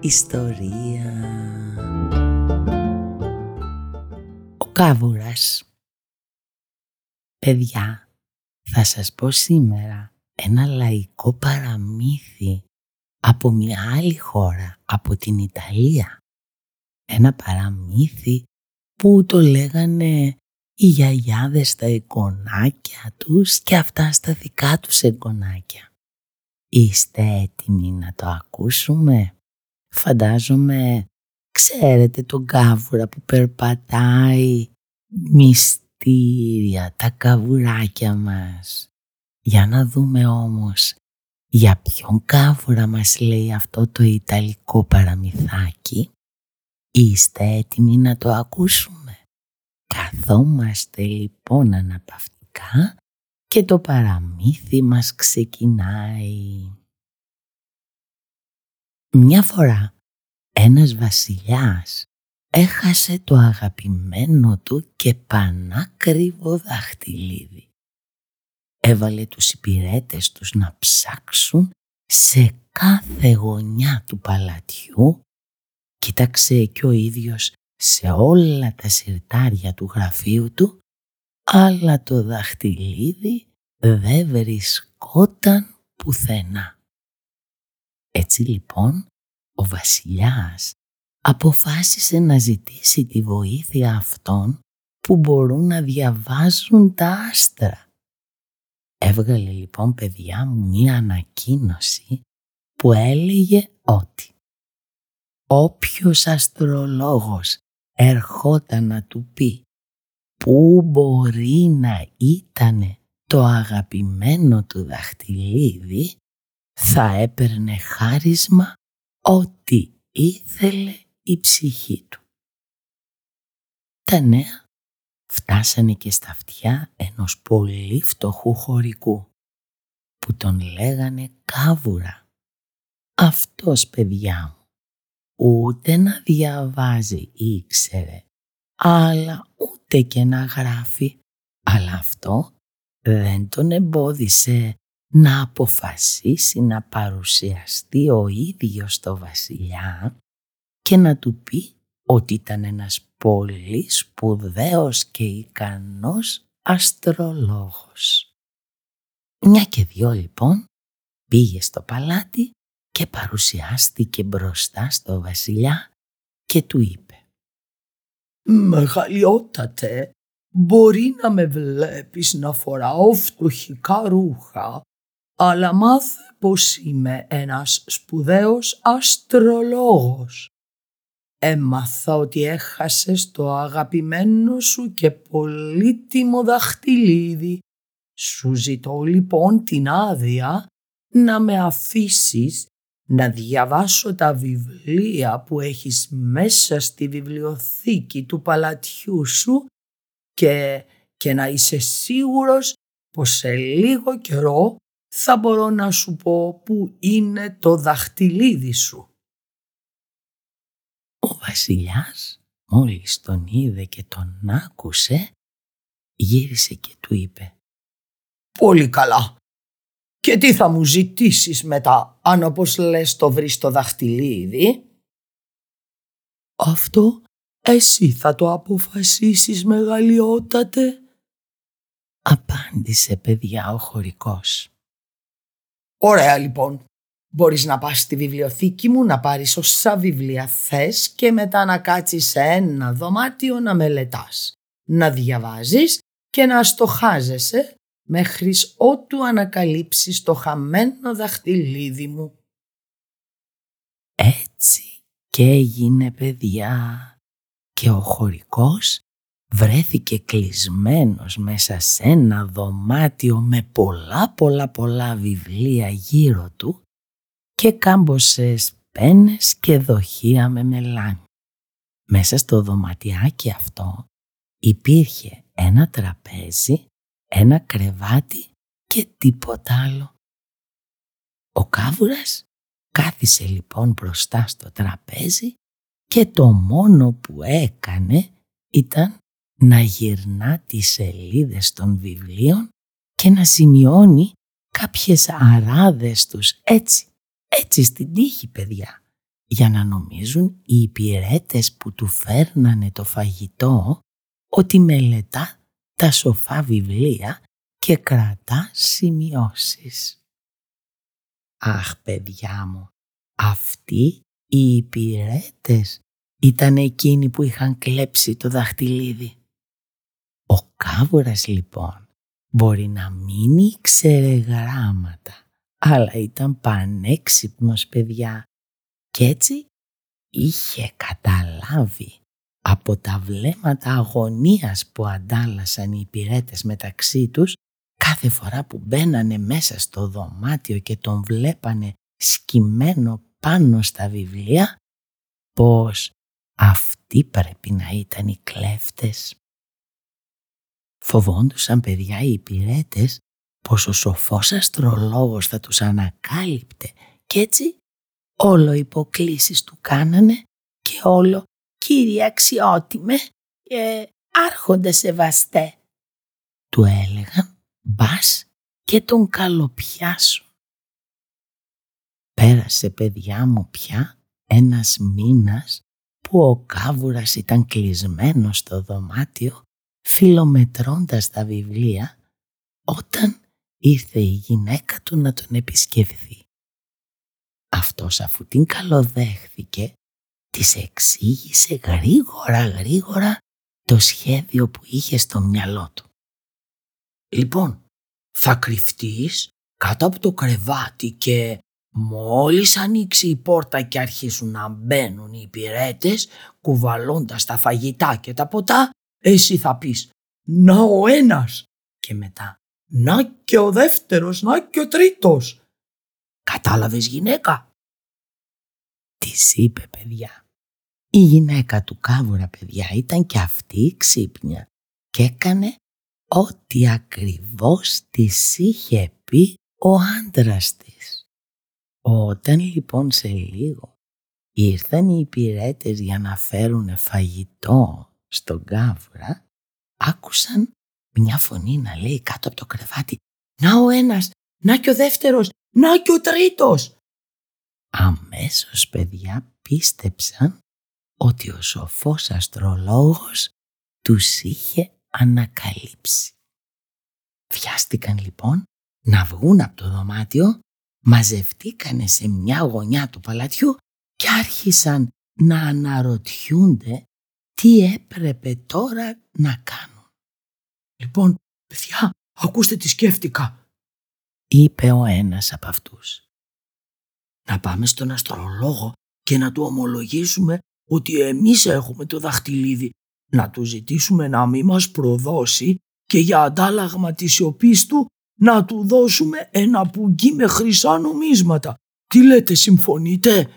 ιστορία». Ο Κάβουρας Παιδιά, θα σας πω σήμερα ένα λαϊκό παραμύθι από μια άλλη χώρα, από την Ιταλία. Ένα παραμύθι που το λέγανε οι γιαγιάδες στα εγγονάκια τους και αυτά στα δικά τους εγγονάκια. Είστε έτοιμοι να το ακούσουμε; Φαντάζομαι ξέρετε τον κάβουρα που περπατάει μυστήρια τα καβουράκια μας. Για να δούμε όμως για ποιον κάβουρα μας λέει αυτό το ιταλικό παραμυθάκι. Είστε έτοιμοι να το ακούσουμε; Καθόμαστε λοιπόν αναπαυτικά και το παραμύθι μας ξεκινάει. Μια φορά ένας βασιλιάς έχασε το αγαπημένο του και πανάκριβο δαχτυλίδι έβαλε τους υπηρέτες τους να ψάξουν σε κάθε γωνιά του παλατιού, κοίταξε και ο ίδιος σε όλα τα συρτάρια του γραφείου του, αλλά το δαχτυλίδι δεν βρισκόταν πουθενά. Έτσι λοιπόν ο βασιλιάς αποφάσισε να ζητήσει τη βοήθεια αυτών που μπορούν να διαβάζουν τα άστρα. Έβγαλε λοιπόν παιδιά μου μία ανακοίνωση που έλεγε ότι όποιος αστρολόγος ερχόταν να του πει πού μπορεί να ήτανε το αγαπημένο του δαχτυλίδι θα έπαιρνε χάρισμα ό,τι ήθελε η ψυχή του. Τα νέα φτάσανε και στα αυτιά ενός πολύ φτωχού χωρικού που τον λέγανε Κάβουρα. Αυτός παιδιά μου ούτε να διαβάζει ήξερε αλλά ούτε και να γράφει αλλά αυτό δεν τον εμπόδισε να αποφασίσει να παρουσιαστεί ο ίδιος στο βασιλιά και να του πει ότι ήταν ένας πολύ σπουδαίος και ικανός αστρολόγος. Μια και δυο λοιπόν πήγε στο παλάτι και παρουσιάστηκε μπροστά στο βασιλιά και του είπε «Μεγαλειότατε, μπορεί να με βλέπεις να φοράω φτωχικά ρούχα, αλλά μάθε πως είμαι ένας σπουδαίος αστρολόγος Έμαθα ότι έχασες το αγαπημένο σου και πολύτιμο δαχτυλίδι. Σου ζητώ λοιπόν την άδεια να με αφήσεις να διαβάσω τα βιβλία που έχεις μέσα στη βιβλιοθήκη του παλατιού σου και, και να είσαι σίγουρος πως σε λίγο καιρό θα μπορώ να σου πω που είναι το δαχτυλίδι σου. Ο βασιλιάς μόλις τον είδε και τον άκουσε γύρισε και του είπε «Πολύ καλά. Και τι θα μου ζητήσεις μετά αν όπως λες το βρεις το δαχτυλίδι» «Αυτό εσύ θα το αποφασίσεις μεγαλειότατε» απάντησε παιδιά ο χωρικός. «Ωραία λοιπόν. Μπορείς να πας στη βιβλιοθήκη μου να πάρεις όσα βιβλία θες και μετά να κάτσεις σε ένα δωμάτιο να μελετάς, να διαβάζεις και να στοχάζεσαι μέχρι ότου ανακαλύψεις το χαμένο δαχτυλίδι μου. Έτσι και έγινε παιδιά και ο χωρικός βρέθηκε κλεισμένος μέσα σε ένα δωμάτιο με πολλά πολλά πολλά βιβλία γύρω του και κάμποσες σωπένες και δοχεία με μελάνι. Μέσα στο δωματιάκι αυτό υπήρχε ένα τραπέζι, ένα κρεβάτι και τίποτα άλλο. Ο κάβουρας κάθισε λοιπόν μπροστά στο τραπέζι και το μόνο που έκανε ήταν να γυρνά τις σελίδες των βιβλίων και να σημειώνει κάποιες αράδες τους έτσι, έτσι στην τύχη παιδιά, για να νομίζουν οι υπηρέτες που του φέρνανε το φαγητό ότι μελετά τα σοφά βιβλία και κρατά σημειώσεις. Αχ παιδιά μου, αυτοί οι υπηρέτες ήταν εκείνοι που είχαν κλέψει το δαχτυλίδι. Ο κάβουρας λοιπόν μπορεί να μην ήξερε γράμματα, αλλά ήταν πανέξυπνος παιδιά και έτσι είχε καταλάβει από τα βλέμματα αγωνίας που αντάλλασαν οι υπηρέτες μεταξύ τους κάθε φορά που μπαίνανε μέσα στο δωμάτιο και τον βλέπανε σκυμμένο πάνω στα βιβλία πως αυτοί πρέπει να ήταν οι κλέφτες. Φοβόντουσαν παιδιά οι υπηρέτες πως ο σοφός αστρολόγος θα τους ανακάλυπτε και έτσι όλο υποκλήσεις του κάνανε και όλο «Κύριε αξιότιμε και άρχοντα σεβαστέ» του έλεγαν «Μπας και τον καλοπιάσουν». Πέρασε παιδιά μου πια ένας μήνας που ο κάβουρας ήταν κλεισμένος στο δωμάτιο φιλομετρώντας τα βιβλία όταν ήρθε η γυναίκα του να τον επισκεφθεί. Αυτός αφού την καλοδέχθηκε της εξήγησε γρήγορα γρήγορα το σχέδιο που είχε στο μυαλό του. Λοιπόν, θα κρυφτείς κάτω από το κρεβάτι και μόλις ανοίξει η πόρτα και αρχίσουν να μπαίνουν οι υπηρέτες κουβαλώντας τα φαγητά και τα ποτά, εσύ θα πεις «Να ο ένας» και μετά «Να και ο δεύτερος, να και ο τρίτος». Κατάλαβες γυναίκα; Της είπε παιδιά. Η γυναίκα του κάβουρα παιδιά ήταν και αυτή ξύπνια και έκανε ό,τι ακριβώς της είχε πει ο άντρας της. Όταν λοιπόν σε λίγο ήρθαν οι υπηρέτες για να φέρουν φαγητό στον κάβουρα, άκουσαν μια φωνή να λέει κάτω από το κρεβάτι «Να ο ένας, να και ο δεύτερος, να και ο τρίτος». Αμέσως παιδιά πίστεψαν ότι ο σοφός αστρολόγος τους είχε ανακαλύψει. Βιάστηκαν λοιπόν να βγουν από το δωμάτιο, μαζευτήκανε σε μια γωνιά του παλατιού και άρχισαν να αναρωτιούνται τι έπρεπε τώρα να κάνουν. «Λοιπόν, παιδιά, ακούστε τι σκέφτηκα», είπε ο ένας από αυτούς. «Να πάμε στον αστρολόγο και να του ομολογήσουμε ότι εμείς έχουμε το δαχτυλίδι, να του ζητήσουμε να μην μας προδώσει και για αντάλλαγμα της σιωπής του να του δώσουμε ένα πουγγί με χρυσά νομίσματα. Τι λέτε, συμφωνείτε;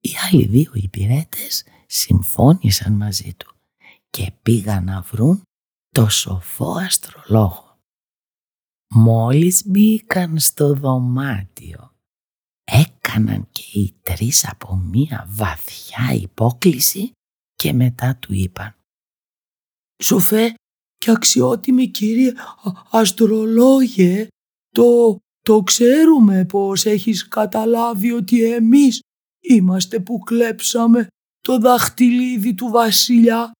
Οι άλλοι δύο υπηρέτες συμφώνησαν μαζί του και πήγαν να βρουν το σοφό αστρολόγο. Μόλις μπήκαν στο δωμάτιο, έκαναν και οι τρεις από μία βαθιά υπόκληση και μετά του είπαν «Σοφέ και αξιότιμη κύριε αστρολόγε, το, το ξέρουμε πως έχεις καταλάβει ότι εμείς είμαστε που κλέψαμε το δαχτυλίδι του βασιλιά.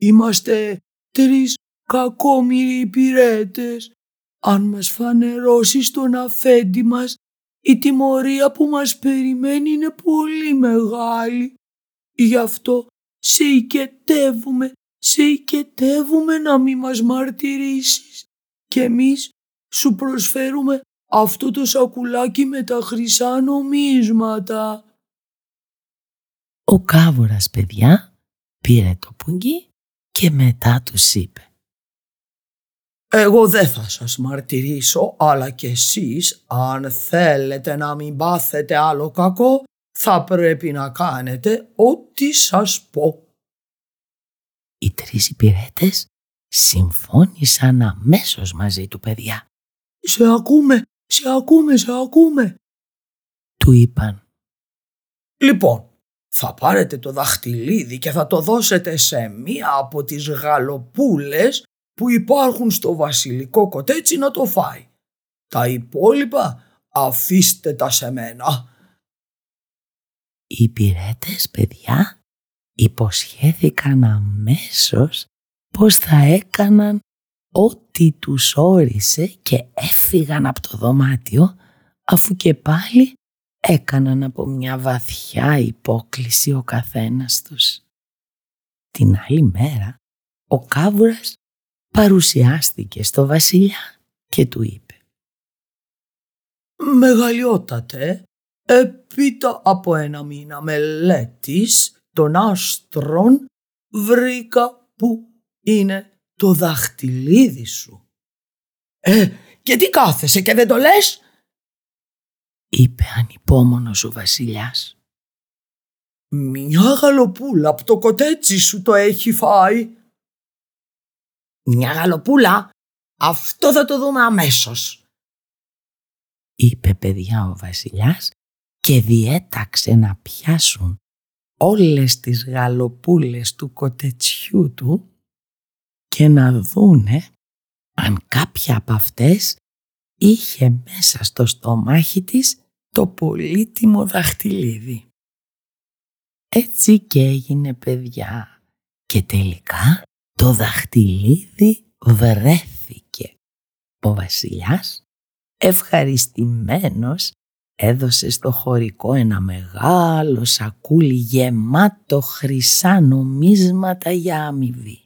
Είμαστε τρεις κακόμοιροι υπηρέτες. Αν μας φανερώσεις τον αφέντη μας, η τιμωρία που μας περιμένει είναι πολύ μεγάλη. Γι' αυτό σε οικετεύουμε, σε οικετεύουμε να μην μας μαρτυρήσεις. Και εμείς σου προσφέρουμε αυτό το σακουλάκι με τα χρυσά νομίσματα. Ο κάβορας παιδιά πήρε το πουγγί και μετά τους είπε «Εγώ δεν θα σας μαρτυρήσω, αλλά κι εσείς αν θέλετε να μην πάθετε άλλο κακό, θα πρέπει να κάνετε ό,τι σας πω. Οι τρεις υπηρέτες συμφώνησαν αμέσως μαζί του παιδιά. «Σε ακούμε, σε ακούμε, σε ακούμε», του είπαν. «Λοιπόν, θα πάρετε το δαχτυλίδι και θα το δώσετε σε μία από τις γαλοπούλες που υπάρχουν στο βασιλικό κοτέτσι να το φάει. Τα υπόλοιπα αφήστε τα σε μένα. Οι υπηρέτες, παιδιά, υποσχέθηκαν αμέσως πως θα έκαναν ό,τι τους όρισε και έφυγαν από το δωμάτιο αφού και πάλι έκαναν από μια βαθιά υπόκληση ο καθένας τους. Την άλλη μέρα ο Κάβουρας παρουσιάστηκε στο βασιλιά και του είπε «Μεγαλειότατε, επίτα από ένα μήνα μελέτης των άστρων βρήκα που είναι το δαχτυλίδι σου». «Ε, και τι κάθεσαι και δεν το λες» είπε ανυπόμονος ο βασιλιάς. «Μια γαλοπούλα από το κοτέτσι σου το έχει φάει». «Μια γαλοπούλα, αυτό θα το δούμε αμέσως», είπε παιδιά ο βασιλιάς και διέταξε να πιάσουν όλες τις γαλοπούλες του κοτετσιού του και να δούνε αν κάποια από αυτές είχε μέσα στο στομάχι της το πολύτιμο δαχτυλίδι. Έτσι και έγινε παιδιά και τελικά το δαχτυλίδι βρέθηκε. Ο βασιλιάς ευχαριστημένος έδωσε στο χωρικό ένα μεγάλο σακούλι γεμάτο χρυσά νομίσματα για αμοιβή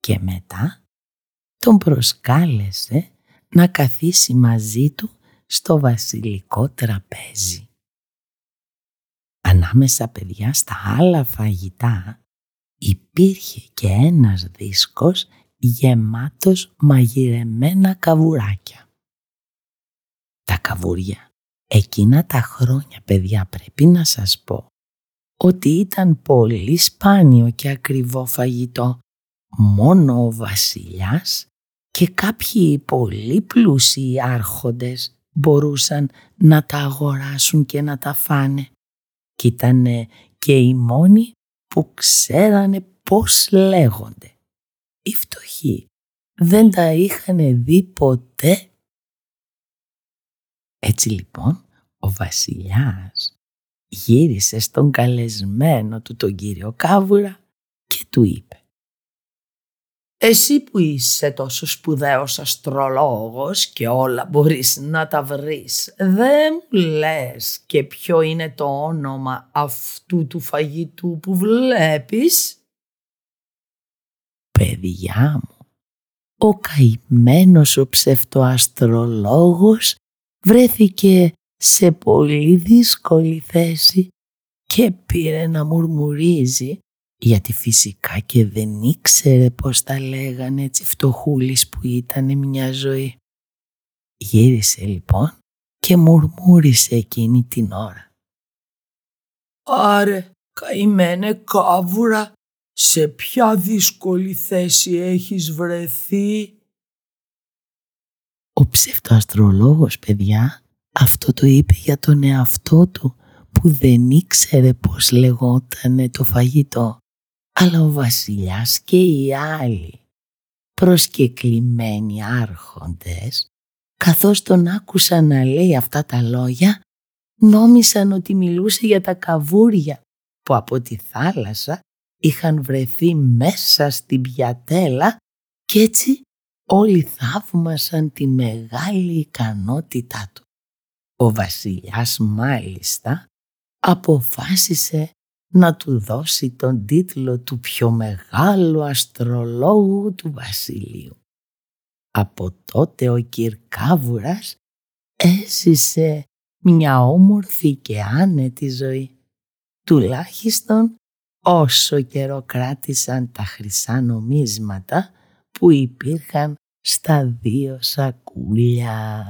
και μετά τον προσκάλεσε να καθίσει μαζί του στο βασιλικό τραπέζι. Ανάμεσα παιδιά στα άλλα φαγητά υπήρχε και ένας δίσκος γεμάτος μαγειρεμένα καβουράκια. Τα καβούρια εκείνα τα χρόνια παιδιά πρέπει να σας πω ότι ήταν πολύ σπάνιο και ακριβό φαγητό. Μόνο ο βασιλιάς και κάποιοι πολύ πλούσιοι άρχοντες μπορούσαν να τα αγοράσουν και να τα φάνε. Κι ήταν και οι μόνοι που ξέρανε πώς λέγονται. Οι φτωχοί δεν τα είχαν δει ποτέ. Έτσι λοιπόν ο βασιλιάς γύρισε στον καλεσμένο του τον κύριο Κάβουρα και του είπε εσύ που είσαι τόσο σπουδαίος αστρολόγος και όλα μπορείς να τα βρεις, δεν μου λες και ποιο είναι το όνομα αυτού του φαγητού που βλέπεις; Παιδιά μου, ο καημένος ο ψευτοαστρολόγος βρέθηκε σε πολύ δύσκολη θέση και πήρε να μουρμουρίζει γιατί φυσικά και δεν ήξερε πως τα λέγανε έτσι φτωχούλης που ήταν μια ζωή. Γύρισε λοιπόν και μουρμούρισε εκείνη την ώρα. «Άρε, καημένε κάβουρα, σε ποια δύσκολη θέση έχεις βρεθεί» Ο ψευτοαστρολόγος, παιδιά, αυτό το είπε για τον εαυτό του που δεν ήξερε πώς λεγότανε το φαγητό αλλά ο βασιλιάς και οι άλλοι προσκεκλημένοι άρχοντες καθώς τον άκουσαν να λέει αυτά τα λόγια νόμισαν ότι μιλούσε για τα καβούρια που από τη θάλασσα είχαν βρεθεί μέσα στην πιατέλα και έτσι όλοι θαύμασαν τη μεγάλη ικανότητά του. Ο βασιλιάς μάλιστα αποφάσισε να του δώσει τον τίτλο του πιο μεγάλου αστρολόγου του βασιλείου. Από τότε ο Κυρκάβουρας έζησε μια όμορφη και άνετη ζωή. Τουλάχιστον όσο καιρό κράτησαν τα χρυσά νομίσματα που υπήρχαν στα δύο σακούλια.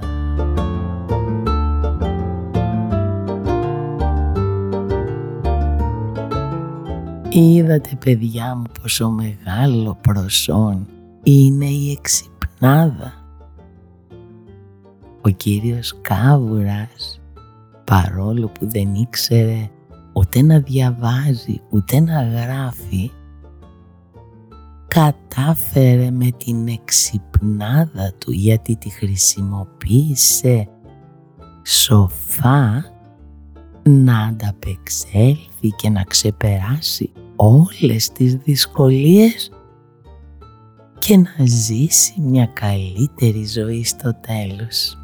Είδατε παιδιά μου πόσο μεγάλο προσόν είναι η εξυπνάδα. Ο κύριος Κάβουρας παρόλο που δεν ήξερε ούτε να διαβάζει ούτε να γράφει κατάφερε με την εξυπνάδα του γιατί τη χρησιμοποίησε σοφά να ανταπεξέλθει και να ξεπεράσει όλες τις δυσκολίες και να ζήσει μια καλύτερη ζωή στο τέλος.